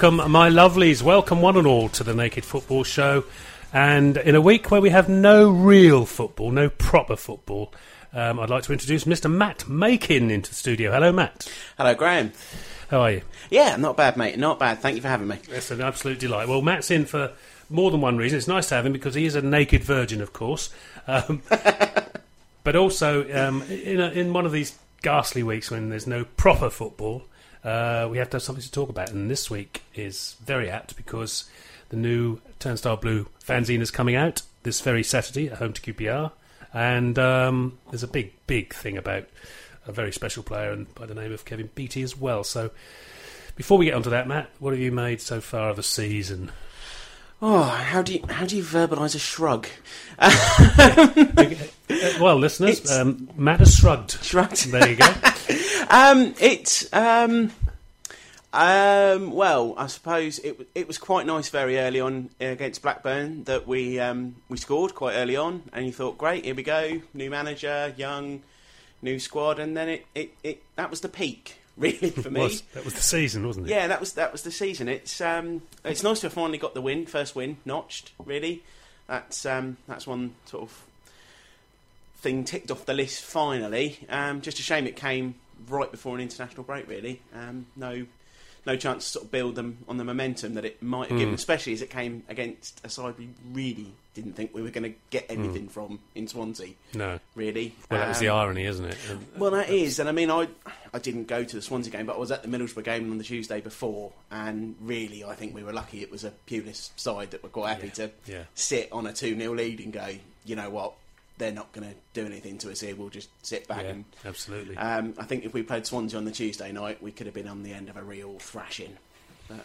Welcome, my lovelies. Welcome, one and all, to the Naked Football Show. And in a week where we have no real football, no proper football, um, I'd like to introduce Mr. Matt Makin into the studio. Hello, Matt. Hello, Graham. How are you? Yeah, not bad, mate. Not bad. Thank you for having me. It's an absolute delight. Well, Matt's in for more than one reason. It's nice to have him because he is a naked virgin, of course. Um, but also, um, in, a, in one of these ghastly weeks when there's no proper football, uh, we have to have something to talk about. And this week is very apt because the new Turnstile Blues fanzine is coming out this very Saturday at home to QPR. And um, there's a big, big thing about a very special player and by the name of Kevin Beattie as well. So before we get onto that, Matt, what have you made so far of the season? Oh, how do you how do you verbalise a shrug? Well, listeners, um, Matt has shrugged. Shrugged. There you go. Um, it's um, um, well, I suppose it it was quite nice very early on against Blackburn that we um, we scored quite early on, and you thought, great, here we go, new manager, young, new squad, and then it, it, it that was the peak really for me. Was, that was the season, wasn't it? Yeah, that was that was the season. It's um, it's nice to have finally got the win, first win notched. Really, that's um, that's one sort of thing ticked off the list finally. Um, just a shame it came right before an international break. Really, um, no no chance to sort of build them on the momentum that it might have given, Mm. especially as it came against a side we really didn't think we were going to get anything from in Swansea. No. Really, Well, that was the Um, irony, isn't it? Well, that is, and I mean, I I didn't go to the Swansea game, but I was at the Middlesbrough game on the Tuesday before, and really, I think we were lucky it was a Pulis side that were quite happy Yeah, to yeah. sit on a 2 0 lead and go, you know what, they're not going to do anything to us here, we'll just sit back. Yeah, and absolutely. um, I think if we played Swansea on the Tuesday night, we could have been on the end of a real thrashing. But,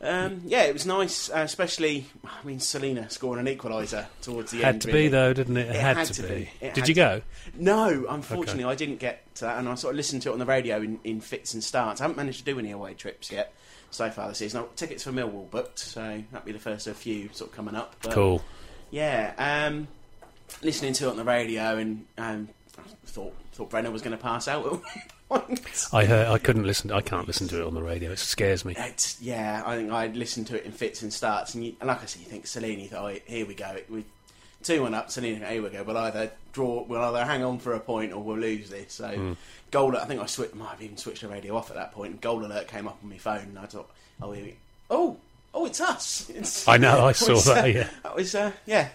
um, yeah, it was nice, uh, especially, I mean, Selena scoring an equaliser towards the had end. Had to really. be, though, didn't it? It, It had, had to, be. be. Did you go? No, unfortunately, I didn't get to that, and I sort of listened to it on the radio in, in fits and starts. I haven't managed to do any away trips yet so far this season. I've tickets for Millwall booked, so that'll be the first of a few sort of coming up. But Cool. Yeah, um, listening to it on the radio, and um, I thought thought Brenner was going to pass out. at one point. I heard, I couldn't listen. I can't listen to it on the radio. It scares me. It's, yeah, I think I listened to it in fits and starts, and, you, and like I said, you think you thought, oh, here we go, we two one up, Selene, here we go. We'll either draw, we'll either hang on for a point, or we'll lose this. So, Hmm. goal. I think I switched, might have even switched the radio off at that point. Goal alert came up on my phone, and I thought, oh, here we, oh, oh, it's us. It's, I know, I saw that, uh, yeah. that was, uh, yeah,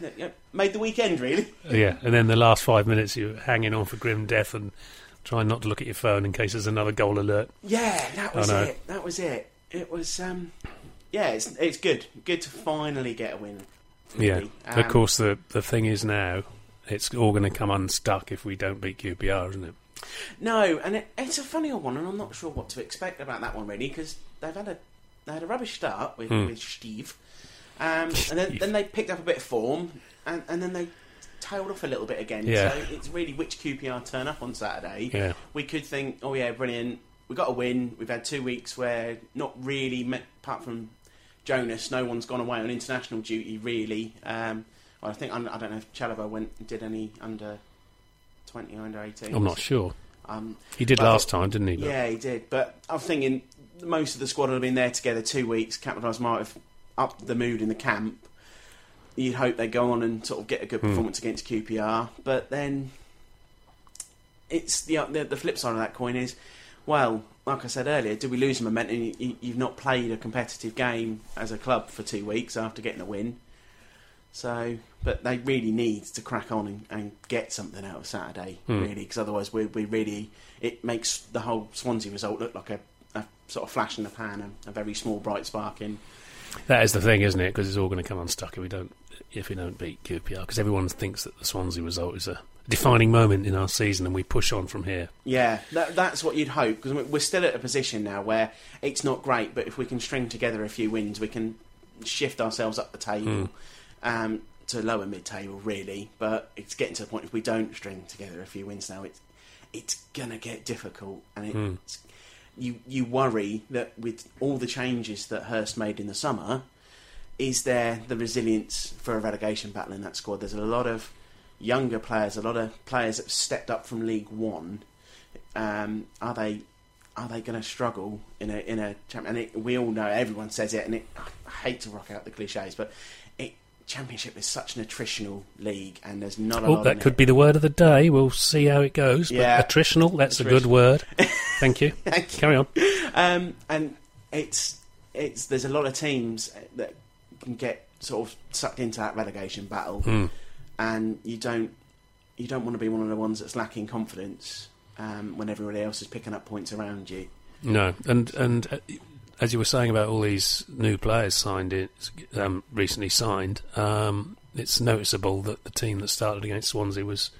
made the weekend really. Yeah, and then the last five minutes, you're hanging on for grim death and trying not to look at your phone in case there's another goal alert. Yeah, that was it. That was it. It was, um, yeah, it's it's good, good to finally get a win. Yeah. really. of Um, course, the the thing is now, it's all going to come unstuck if we don't beat QPR, isn't it? No, and it, it's a funny one, and I'm not sure what to expect about that one really, because they've had a they had a rubbish start with, Hmm. with Steve, um, and then, then they picked up a bit of form, and, and then they tailed off a little bit again. Yeah. So it's really which QPR turn up on Saturday. Yeah. We could think, oh yeah, brilliant, we got a win. We've had two weeks where not really, met, apart from Jonas, no one's gone away on international duty really. Um, well, I think I don't know if Chalobah went did any under twenty, under eighteen. I'm not sure. Um, He did last time, didn't he? But- yeah, he did. But I'm thinking most of the squad would have been there together two weeks. Capitals might have upped the mood in the camp. You'd hope they go on and sort of get a good Hmm. performance against QPR. But then it's the, the the flip side of that coin is, well, like I said earlier, do we lose momentum? You, you- you've not played a competitive game as a club for two weeks after getting a win. So, but they really need to crack on and, and get something out of Saturday, Hmm. really, because otherwise we, we really it makes the whole Swansea result look like a, a sort of flash in the pan, a, a very small bright spark in. That is the thing, isn't it? Because it's all going to come unstuck if we don't if we don't beat QPR. Because everyone thinks that the Swansea result is a defining moment in our season, and we push on from here. Yeah, that, that's what you'd hope because we're still at a position now where it's not great, but if we can string together a few wins, we can shift ourselves up the table um, to lower mid-table, really. But it's getting to the point if we don't string together a few wins now, it's it's gonna get difficult, and Hmm. it's you you worry that with all the changes that Hurst made in the summer, is there the resilience for a relegation battle in that squad? There's a lot of younger players, a lot of players that have stepped up from League One. Um, are they are they going to struggle in a in a? And it, we all know, everyone says it, and it, I hate to rock out the cliches, but it, championship is such an attritional league, and there's not a Oh, lot. that could it. be the word of the day. We'll see how it goes. Yeah. But attritional, that's a good word. Thank you. Thank you. Carry on. Um, and it's it's there's a lot of teams that can get sort of sucked into that relegation battle, Hmm. and you don't you don't want to be one of the ones that's lacking confidence um, when everybody else is picking up points around you. No, and and uh, as you were saying about all these new players signed in, um, recently signed, um, it's noticeable that the team that started against Swansea was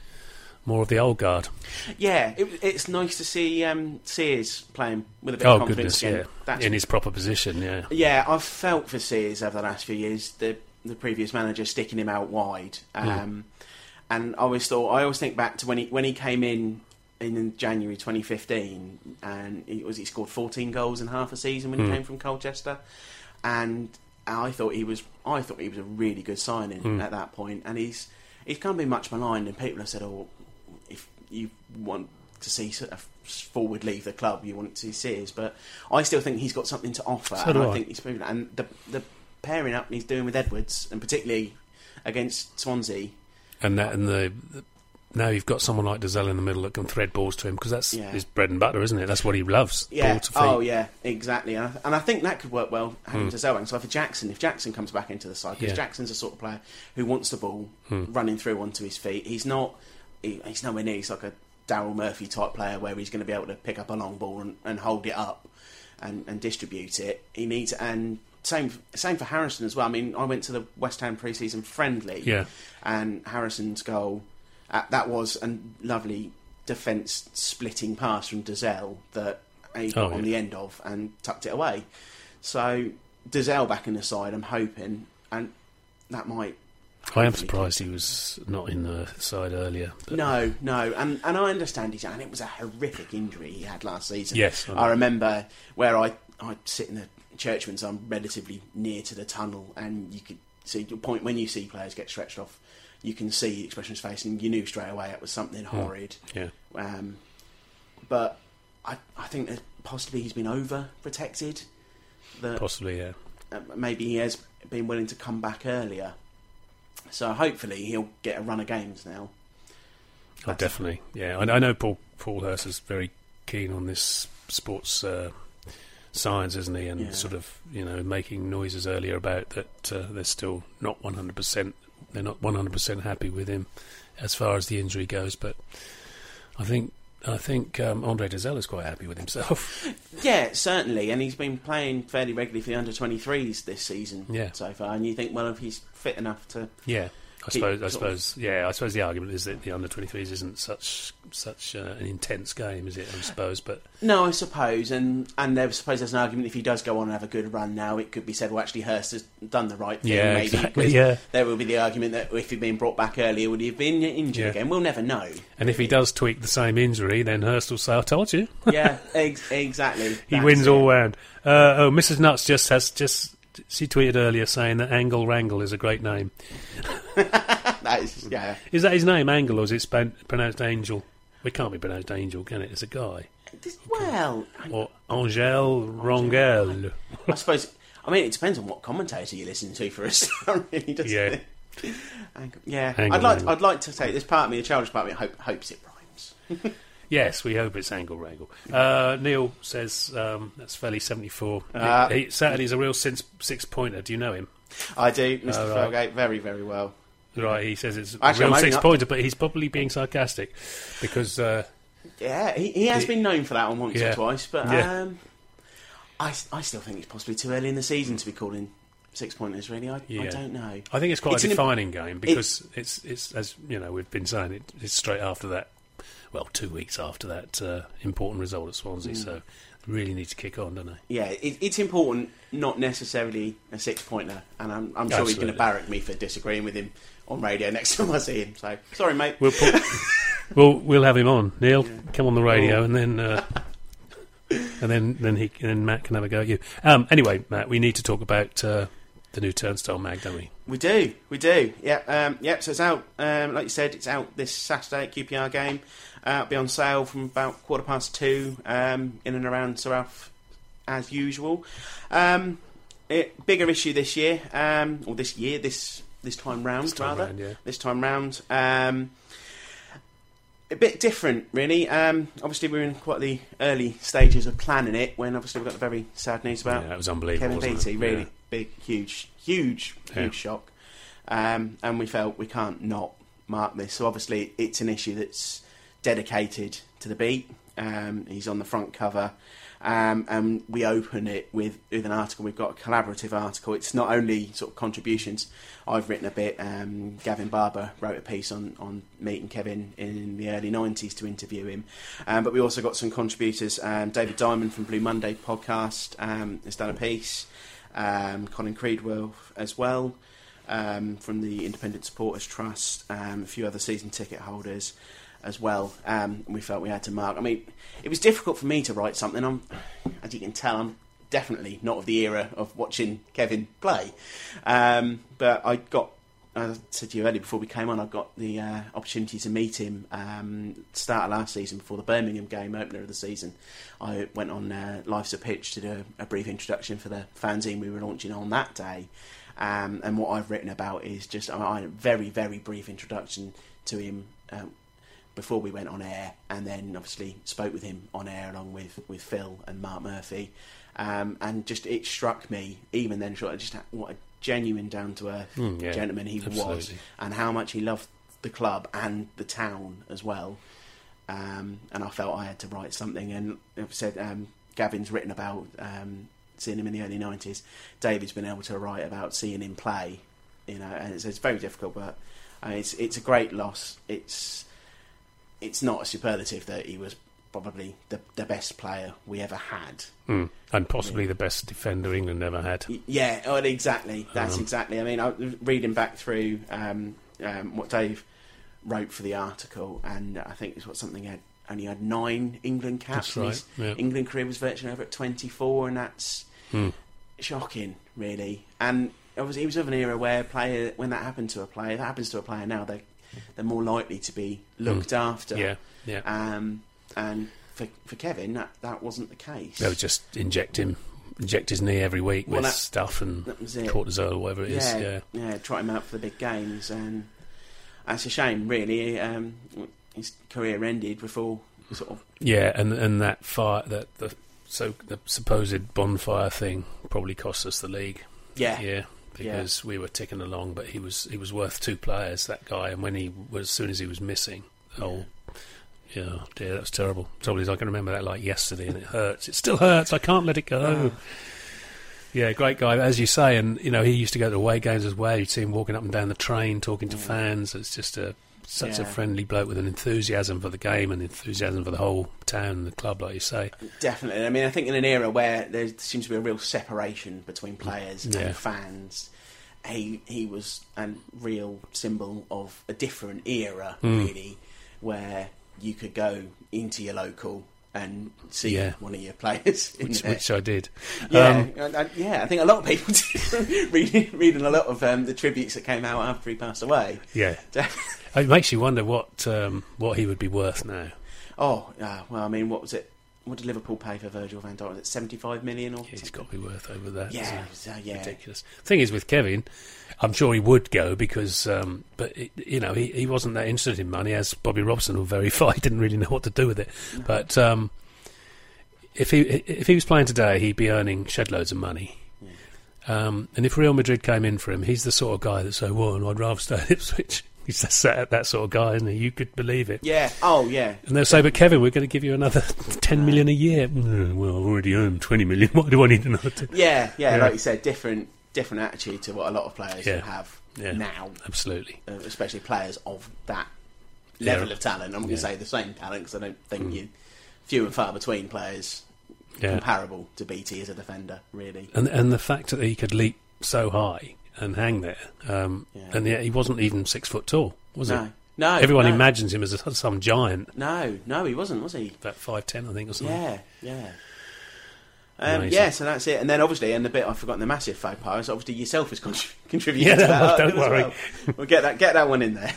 more of the old guard. Yeah, it, it's nice to see um, Sears playing with a bit Oh of confidence goodness, again. yeah, That's in his proper position, yeah. Yeah, I've felt for Sears over the last few years. The the previous manager sticking him out wide, Hmm. um, and I always thought I always think back to when he when he came in in January 2015, and he was he scored 14 goals in half a season when he Hmm. came from Colchester, and I thought he was I thought he was a really good signing Hmm. at that point, and he's he's kind of been much maligned, and people have said, oh, if you want to see of forward leave the club, you want to see Sears, but I still think he's got something to offer, So and I, I. think he's proven. And the the pairing up he's doing with Edwards, and particularly against Swansea, And that and the, the now you've got someone like Dozzell in the middle that can thread balls to him because that's Yeah. his bread and butter, isn't it? That's what he loves. yeah, ball to feet. oh yeah, exactly, and I, think that could work well having Hmm. to Zelwang. So for Jackson, if Jackson comes back into the side, because Yeah. Jackson's a sort of player who wants the ball Hmm. running through onto his feet. He's not, he, he's nowhere near. He's like a Daryl Murphy type player where he's going to be able to pick up a long ball and, and hold it up and, and distribute it. He needs and. Same, same for Harrison as well. I mean, I went to the West Ham pre-season friendly, Yeah. and Harrison's goal Uh, that was a lovely defence splitting pass from Dozzell that he got Oh, on yeah. the end of and tucked it away. So Dozzell back in the side, I'm hoping, and that might. I am surprised he was not in the side earlier. but- No, no, and and I understand he's and it was a horrific injury he had last season. Yes, I. I remember where I I sit in the churchman's. I'm relatively near to the tunnel, and you could see the point when you see players get stretched off, you can see the expression on his face, and you knew straight away it was something horrid. Yeah. Um, but I I think that possibly he's been over protected. That Possibly, yeah. uh, maybe he has been willing to come back earlier. So hopefully he'll get a run of games now. Oh, That's- definitely. Yeah, I, I know Paul Paul Hurst is very keen on this sports uh, science, isn't he? And Yeah. sort of you know making noises earlier about that uh, they're still not one hundred percent. They're not one hundred percent happy with him as far as the injury goes. But I think I think um, Andre Dozzell is quite happy with himself. Yeah, certainly, and he's been playing fairly regularly for the under 23s this season Yeah. so far. And you think, well, if he's fit enough to, yeah. I suppose. I suppose. Yeah. I suppose the argument is that the under twenty threes isn't such such uh, an intense game, is it? I suppose, but no, I suppose, and and there, I suppose there's an argument if he does go on and have a good run now, it could be said, well, actually, Hurst has done the right thing. yeah, maybe exactly. Yeah. There will be the argument that if he'd been brought back earlier, would he have been injured Yeah. again? We'll never know. And if he does tweak the same injury, then Hurst will say, "I told you." yeah, ex- exactly. He That's wins it. all round. Uh, oh, Mrs. Nuts just has just she tweeted earlier saying that Angle Wrangle is a great name. That is, yeah. Is that his name, Angle, or is it span- pronounced Angel? It can't be pronounced Angel, can it? It's a guy. This- Well, Or Angel Rangel. I suppose. I mean, it depends on what commentator you listen to for a start, really, doesn't Yeah. it? Ang- yeah. Angle I'd like. Wrangle. I'd like to say this part of me, the childish part of me, hope, hopes it rhymes. Yes, we hope it's Angle Wrangle. Uh, Neil says um, that's fairly 74. Uh, he, he- Saturday's a real six, six pointer. Do you know him? I do, Mr. Oh, right. Felgate, very, very well. Right, he says it's Actually, a real six pointer, but he's probably being sarcastic because uh, Yeah, he, he has been known for that one once Yeah. or twice, but Yeah. um, I, I still think it's possibly too early in the season to be calling six pointers. Really, I, I don't know. I think it's quite It's a an defining game because it's it's as you know we've been saying it, it's straight after that. Well, two weeks after that uh, important result at Swansea, Mm. so really need to kick on, don't they? Yeah, it, it's important, not necessarily a six pointer, and I'm, I'm sure he's going to barrack me for disagreeing with him on radio next time I see him. So sorry, mate. We'll put, we'll we'll have him on. Neil, Yeah. come on the radio, Oh. and then uh, and then then he then Matt can have a go at you. Um, anyway, Matt, we need to talk about uh, the new Turnstile mag, don't we? We do, we do. Yeah, um, yeah. So it's out. Um, like you said, it's out this Saturday at QPR game. Uh, it'll be on sale from about quarter past two um, in and around Sir Alf as usual. Um, it, bigger issue this year, um, or this year, this this time round This time rather. round, yeah. This time round. Um, a bit different, really. Um, obviously, we're in quite the early stages of planning it. When obviously we got the very sad news about yeah, that was unbelievable. Kevin it? really Yeah. Big, huge, huge, Yeah. huge shock. Um, and we felt we can't not mark this. So obviously, it's an issue that's dedicated to the beat. Um, he's on the front cover, um, and we open it with with an article. We've got a collaborative article. It's not only sort of contributions. I've written a bit. Um, Gavin Barber wrote a piece on on meeting Kevin in the early '90s to interview him, um, but we also got some contributors. Um, David Diamond from Blue Monday podcast um, has done a piece. Um, Colin Creedwell as well um, from the Independent Supporters Trust, um, a few other season ticket holders as well. Um, we felt we had to mark. I mean, it was difficult for me to write something. I'm, as you can tell, I'm definitely not of the era of watching Kevin play. Um, but I got. I said to you earlier before we came on, I got the uh, opportunity to meet him um, start of last season before the Birmingham game, opener of the season. I went on uh, Life's a Pitch to do a, a brief introduction for the fanzine we were launching on that day. Um, and what I've written about is just a very, very brief introduction to him um, before we went on air, and then obviously spoke with him on air along with, with Phil and Mark Murphy. Um, and just it struck me, even then, just what a genuine, down to earth Mm, yeah, gentleman he was, and how much he loved the club and the town as well. Um, and I felt I had to write something, and I've said um, Gavin's written about um, seeing him in the early nineties. David's been able to write about seeing him play, you know, and it's, it's very difficult, but uh, it's it's a great loss. It's it's not a superlative that he was probably the the best player we ever had. Mm. And possibly the best defender England ever had. Yeah, oh, exactly. That's Um, exactly. I mean, I was reading back through um, um, what Dave wrote for the article, and I think it's what something had only had nine England caps. That's right. his Yeah. England career was virtually over at twenty four, and that's Mm. shocking, really. And obviously, he was of an era where player, when that happened to a player, that happens to a player now, they they're more likely to be looked after. Hmm. Yeah, yeah. Um, and for for Kevin, that that wasn't the case. They would just inject him, inject his knee every week Well, with that- stuff and that was it. cortisol or whatever it is. yeah, Yeah. yeah, trot him out for the big games, and that's a shame, really. Um, his career ended before sort of Yeah, and and that fire, that the so the supposed bonfire thing probably cost us the league. yeah, Yeah, because we were ticking along, but he was he was worth two players. That guy, and when he was, as soon as he was missing, oh. Yeah, dear, that was terrible. Trouble is, I can remember that like yesterday, and it hurts. It still hurts. I can't let it go. Oh. Yeah, great guy, as you say, and you know he used to go to away games as well. You'd see him walking up and down the train, talking to Yeah. fans. It's just a such a friendly bloke with an enthusiasm for the game and enthusiasm for the whole town and the club, like you say. definitely. I mean, I think in an era where there seems to be a real separation between players Yeah. and fans, he he was a real symbol of a different era, Mm. really, where you could go into your local and see Yeah. one of your players. Which, which I did. Yeah, Um, I, I- yeah. I think a lot of people did. reading, reading a lot of um, the tributes that came out after he passed away. yeah, it makes you wonder what um, what he would be worth now. Oh, uh, well, I mean, what was it? What did Liverpool pay for Virgil van Dijk? Was it seventy-five million or? He's something? got to be worth over that. Yeah, isn't it was, uh, yeah. ridiculous. Thing is, with Kevin, I'm sure he would go because, um, but it, you know, he, he wasn't that interested in money, as Bobby Robson will verify. He didn't really know what to do with it. But um, if he if he was playing today, he'd be earning shed loads of money. Um, and if Real Madrid came in for him, he's the sort of guy that's so worn. I'd rather stay at Ipswich." He's that, that sort of guy, isn't he? You could believe it. Yeah. Oh, yeah. And they'll say, "But Kevin, we're going to give you another ten million a year." Mm, well, I've already earned twenty million. Why do I need another? 10? Yeah, yeah. Yeah. Like you said, different, different attitude to what a lot of players Yeah. have Yeah. now, Absolutely. uh, especially players of that level of talent. I'm going to say the same talent because I don't think Mm. you few and far between players comparable to BT as a defender. Really. And and the fact that he could leap so high and hang there, um, Yeah. and yet he wasn't even six foot tall, was no. he? No. Everyone no. imagines him as a, some giant, No, no, he wasn't, was he? about five ten, I think, or something. Yeah, yeah. Um, yeah, so that's it. And then obviously, and the bit I've forgotten the massive faux pas obviously yourself has con- contributed Yeah, to that. don't as worry. well. We'll get that get that one in there.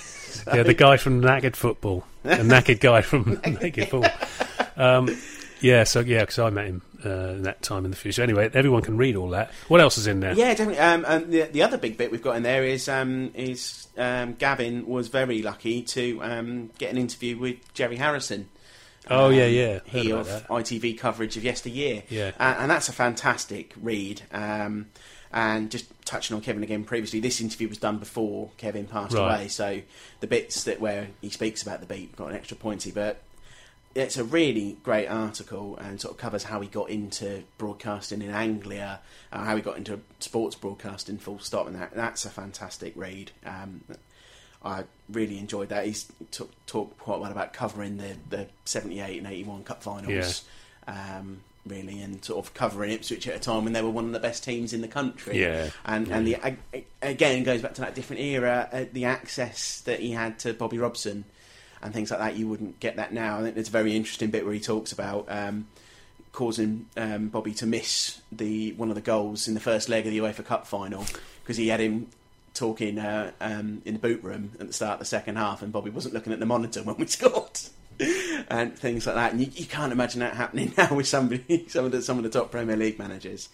Yeah, the guy from Naked Football, the naked guy from Naked Football. Um, yeah, so yeah, because I met him uh, that time in the future. Anyway, everyone can read all that. What else is in there? Yeah, definitely. Um, and the, the other big bit we've got in there is um, is um, Gavin was very lucky to um, get an interview with Gerry Harrison. Oh Um, yeah, yeah. Heard He of that. ITV coverage of yesteryear. Yeah. Uh, and that's a fantastic read. Um, and just touching on Kevin again previously, this interview was done before Kevin passed Right. away, so the bits that where he speaks about the beat got an extra pointy, but it's a really great article and sort of covers how he got into broadcasting in Anglia, uh, how he got into sports broadcasting, full stop, and that that's a fantastic read. Um, I really enjoyed that. He's t- talked quite well about covering the, the 78 and 81 Cup finals, um, really, and sort of covering Ipswich at a time when they were one of the best teams in the country. Yeah. And, and the, again, goes back to that different era, uh, the access that he had to Bobby Robson and things like that. You wouldn't get that now. I think there's a very interesting bit where he talks about um, causing um, Bobby to miss the one of the goals in the first leg of the UEFA Cup final because he had him talking uh, um, in the boot room at the start of the second half, and Bobby wasn't looking at the monitor when we scored. And things like that, and you, you can't imagine that happening now with somebody, some of the some of the top Premier League managers.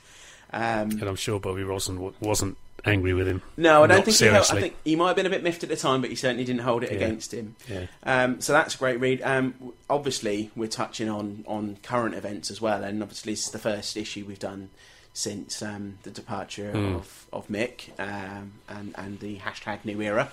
Um, And I'm sure Bobby Robson w- wasn't angry with him. no, I don't think he held, I think he might have been a bit miffed at the time, but he certainly didn't hold it Yeah. against him. Yeah. Um, so that's a great read. Um, obviously, we're touching on, on current events as well, and obviously, this is the first issue we've done since um, the departure Mm. of, of Mick um, and, and the hashtag New Era.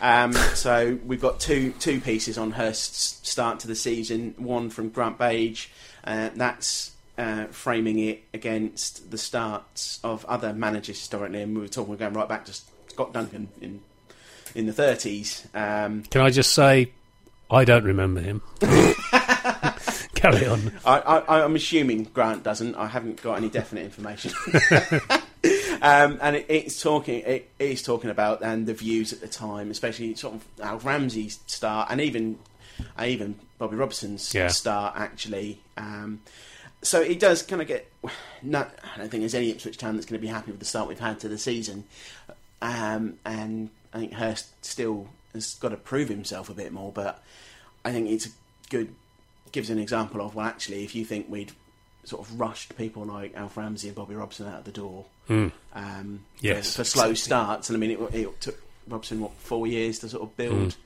Um, so we've got two two pieces on Hurst's start to the season. One from Grant Page, uh, that's uh, framing it against the starts of other managers historically, and we were talking we're going right back to Scott Duncan in in the 30s. Um, Can I just say, I don't remember him. Carry on. I, I, I'm assuming Grant doesn't. I haven't got any definite information. um, and it, it's talking. It is talking about and the views at the time, especially sort of Alf Ramsey's start, and even even Bobby Robson's Yeah. start actually. Um, so it does kind of get. No, I don't think there's any Ipswich town that's going to be happy with the start we've had to the season. Um, and I think Hurst still has got to prove himself a bit more, but I think it's a good gives an example of well, actually, if you think we'd sort of rushed people like Alf Ramsey and Bobby Robson out of the door Mm. um, Yes, for, for slow starts, and I mean, it, it took Robson what four years to sort of build Mm.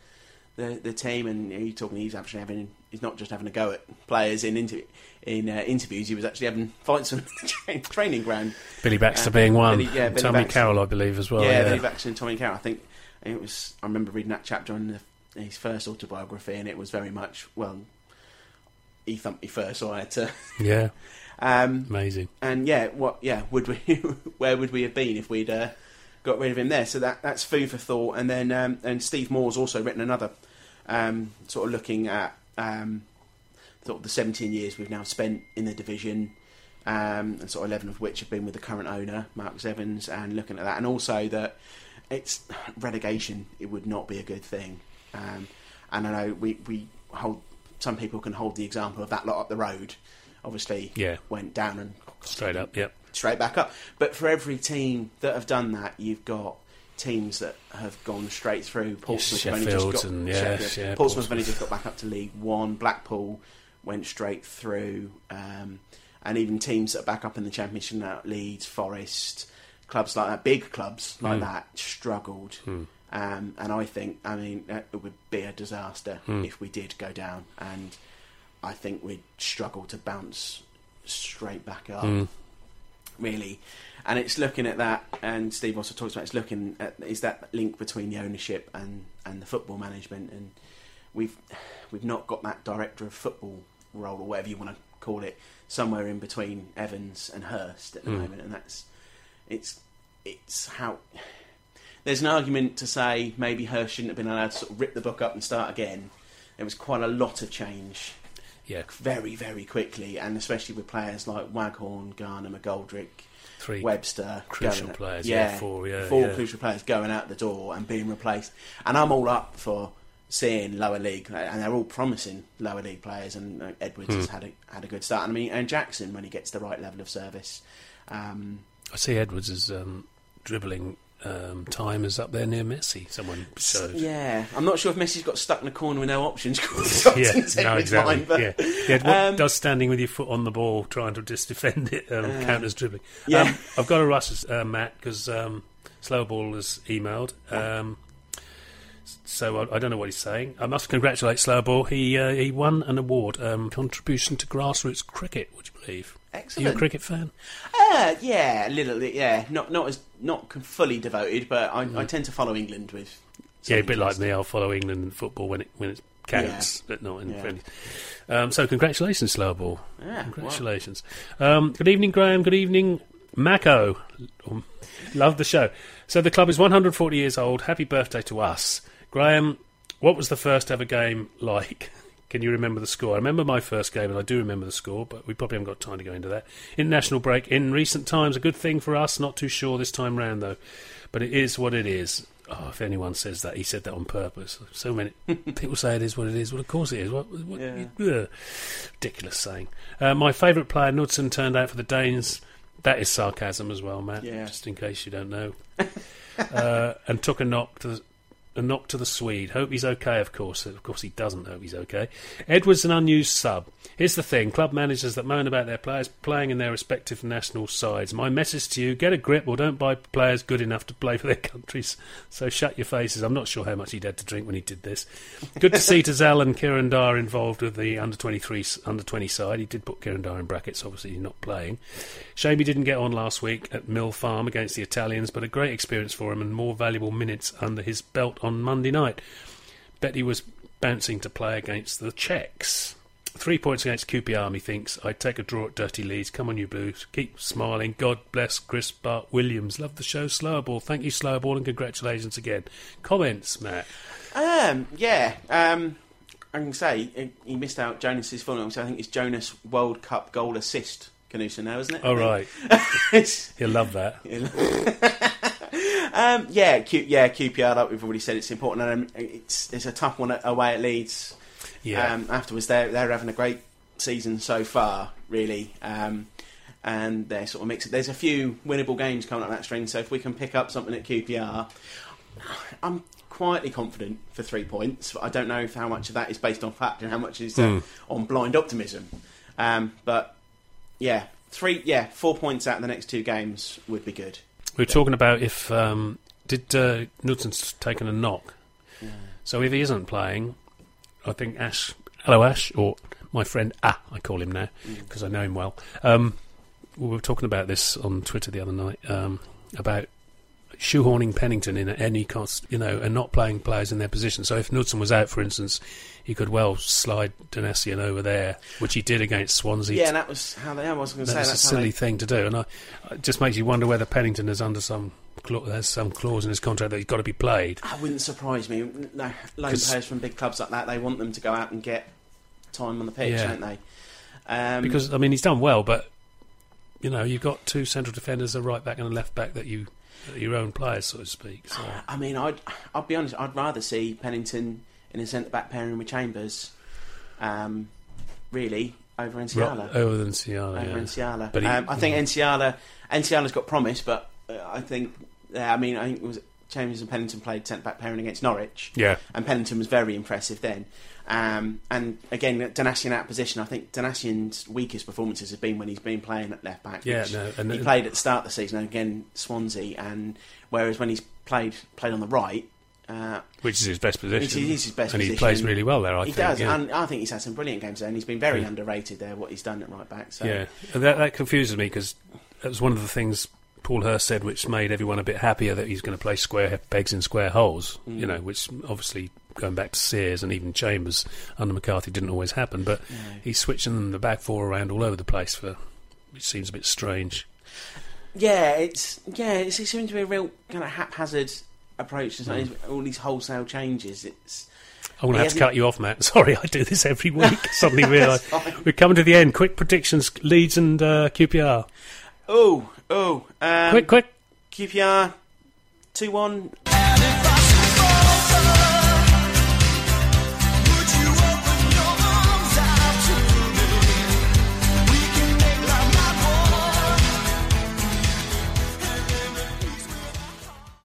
The the team, and you're talking he's actually having he's not just having a go at players in inter, in uh, interviews, he was actually having fights on the training ground. Billy Baxter Uh, being one. Billy- yeah, Billy Tommy Baxter. Carroll, I believe, as well. yeah, Yeah, Billy Baxter and Tommy Carroll. I think it was. I remember reading that chapter in the, his first autobiography, and it was very much well. He thumped me first, so I had to. yeah. Um, Amazing. and yeah, what? Yeah, would we? where would we have been if we'd uh, got rid of him there? So that that's food for thought. And then um, and Steve Moore's also written another um, sort of looking at um, sort of the 17 years we've now spent in the division, um, and sort of 11 of which have been with the current owner, Marcus Evans, and looking at that, and also that it's relegation. It would not be a good thing. Um, and I know we we hold some people can hold the example of that lot up the road. Obviously, Yeah. went down and Straight up. Yep. Straight back up. But for every team that have done that, you've got teams that have gone straight through. Portsmouth have only just got and- yeah, Sheffield. yeah, Portsmouth have only just got back up to League One. Blackpool went straight through, um, and even teams that are back up in the Championship now, Leeds, Forest, clubs like that, big clubs like Mm. that, struggled. Hmm. Um, and I think, I mean, uh, it would be a disaster Hmm. if we did go down, and I think we'd struggle to bounce straight back up Mm. Really. And it's looking at that, and Steve also talks about it's looking at is that link between the ownership and, and the football management, and we've we've not got that director of football role or whatever you want to call it somewhere in between Evans and Hurst at the Mm. moment, and that's it's it's how there's an argument to say maybe Hurst shouldn't have been allowed to sort of rip the book up and start again. There was quite a lot of change Yeah. very very quickly, and especially with players like Waghorn, Garner, McGoldrick. Three Webster, crucial going- players. Yeah. Four. Yeah. four yeah. crucial players going out the door and being replaced. And I'm all up for seeing lower league, and they're all promising lower league players. And uh, Edwards has had a had a good start. And I mean, and Jackson when he gets the right level of service. Um, I see Edwards is um, dribbling um, time is up there near Messi. Someone showed. yeah, I'm not sure if Messi's got stuck in a corner with no options. Yeah, no, exactly. Mind, but, yeah. yeah what um, does standing with your foot on the ball, trying to just defend it, um, Uh, count as dribbling? yeah. Um, I've got to rush, uh, Matt, because um, Slow Ball has emailed. Um, so I, I don't know what he's saying. I must congratulate Slow Ball. He uh, he won an award, um, contribution to grassroots cricket. Would you believe? Are you a cricket fan? Uh, yeah, a little bit. Yeah, not not as not fully devoted, but I, I tend to follow England with. Yeah, a bit like me. I'll follow England in football when it when it counts, but not in Yeah. friendly. Um, so congratulations, Slow Ball. Yeah, Congratulations. Um, good evening, Graham. Good evening, Mako. Um, Love the show. So the club is 140 years old. Happy birthday to us. Graham, what was the first ever game like? Can you remember the score? I remember my first game, and I do remember the score, but we probably haven't got time to go into that. International break in recent times, a good thing for us. Not too sure this time round, though. But it is what it is. Oh, if anyone says that, he said that on purpose. So many people say it is what it is. Well, of course it is. What, what, Yeah. Ridiculous saying. Uh, my favourite player, Knudsen, turned out for the Danes. That is sarcasm as well, Matt. Yeah. Just in case you don't know. uh, and took a knock to the, a knock to the Swede. Hope he's okay. Of course, of course he doesn't hope he's okay. Edwards an unused sub. Here's the thing: club managers that moan about their players playing in their respective national sides. My message to you: get a grip, or don't buy players good enough to play for their countries. So shut your faces. I'm not sure how much he'd had to drink when he did this. Good to see Tazal and Kieran Dar involved with the under 23 s- under 20 side. He did put Kieran Dar in brackets. Obviously, he's not playing. Shame he didn't get on last week at Mill Farm against the Italians, but a great experience for him and more valuable minutes under his belt on Monday night. Betty was bouncing to play against the Czechs. Three points against QPR, methinks. I'd take a draw at Dirty Leeds. Come on, you Blues. Keep smiling. God bless Chris Bart Williams. Love the show, Slowerball. Thank you, Slowerball, and congratulations again. Comments, Matt? Um, yeah. Um, I can say he- missed out Jonas's full name, so I think it's Jonas World Cup goal assist. Canusa now, isn't it? All right. It's- He'll love that. um, yeah, Q, yeah, QPR. Like we've already said, it's important, and um, it's it's a tough one away at Leeds. Yeah. Um, afterwards, they're they're having a great season so far, really. Um, and they're sort of mixed. There's a few winnable games coming up that string, so if we can pick up something at QPR, I'm quietly confident for three points. But I don't know if how much of that is based on fact and how much is uh, Mm. on blind optimism. Um, but yeah, three, yeah, four points out of the next two games would be good. We were talking about if. Um, did uh, Knudsen's taken a knock? So if he isn't playing, I think Ash, hello Ash, or my friend Ah, I call him now because I know him well. Um, we were talking about this on Twitter the other night um, about shoehorning Pennington in at any cost, you know, and not playing players in their position. So if Knudsen was out, for instance, he could well slide Donacien over there, which he did against Swansea. Yeah, that was how they. I was going to say That's a silly they, thing to do, and I, it just makes you wonder whether Pennington is under some has some clause in his contract that he's got to be played. That wouldn't surprise me. No, loan players from big clubs like that, they want them to go out and get time on the pitch, Yeah. don't they? Um, Because I mean, he's done well, but you know, you've got two central defenders, a right back and a left back that you that are your own players, so to speak. So I mean, I'd I'll be honest. I'd rather see Pennington in a centre back pairing with Chambers, um, really over Nsiala. Ro- over than Ciala, over yeah. Nsiala. But he- um, I think Nsiala Nsiala's got promise, but uh, I think yeah, I mean I think it was Chambers and Pennington played centre back pairing against Norwich. yeah, and Pennington was very impressive then. Um, and again, Donacien out of position. I think Donacien's weakest performances have been when he's been playing at left back. yeah, no, and he played at the start of the season and again Swansea, and whereas when he's played played on the right, uh, which is his best position. Which is his best and he plays really well there. I think. he think. does. yeah. And I think he's had some brilliant games there, and he's been very Yeah. underrated there. What he's done at right back. So Yeah, and that, that confuses me because that was one of the things Paul Hurst said, which made everyone a bit happier that he's going to play square pegs in square holes. Mm. You know, which obviously going back to Sears and even Chambers under McCarthy didn't always happen. But Yeah. he's switching the back four around all over the place for, which seems a bit strange. Yeah, it's yeah, it's, it seems to be a real kind of haphazard approach to Mm. all these wholesale changes. It's I'm going to have to cut you off, Matt. Sorry, I do this every week. Suddenly realise we're coming to the end. Quick predictions: Leeds and uh, QPR. oh oh um, quick, quick. QPR two one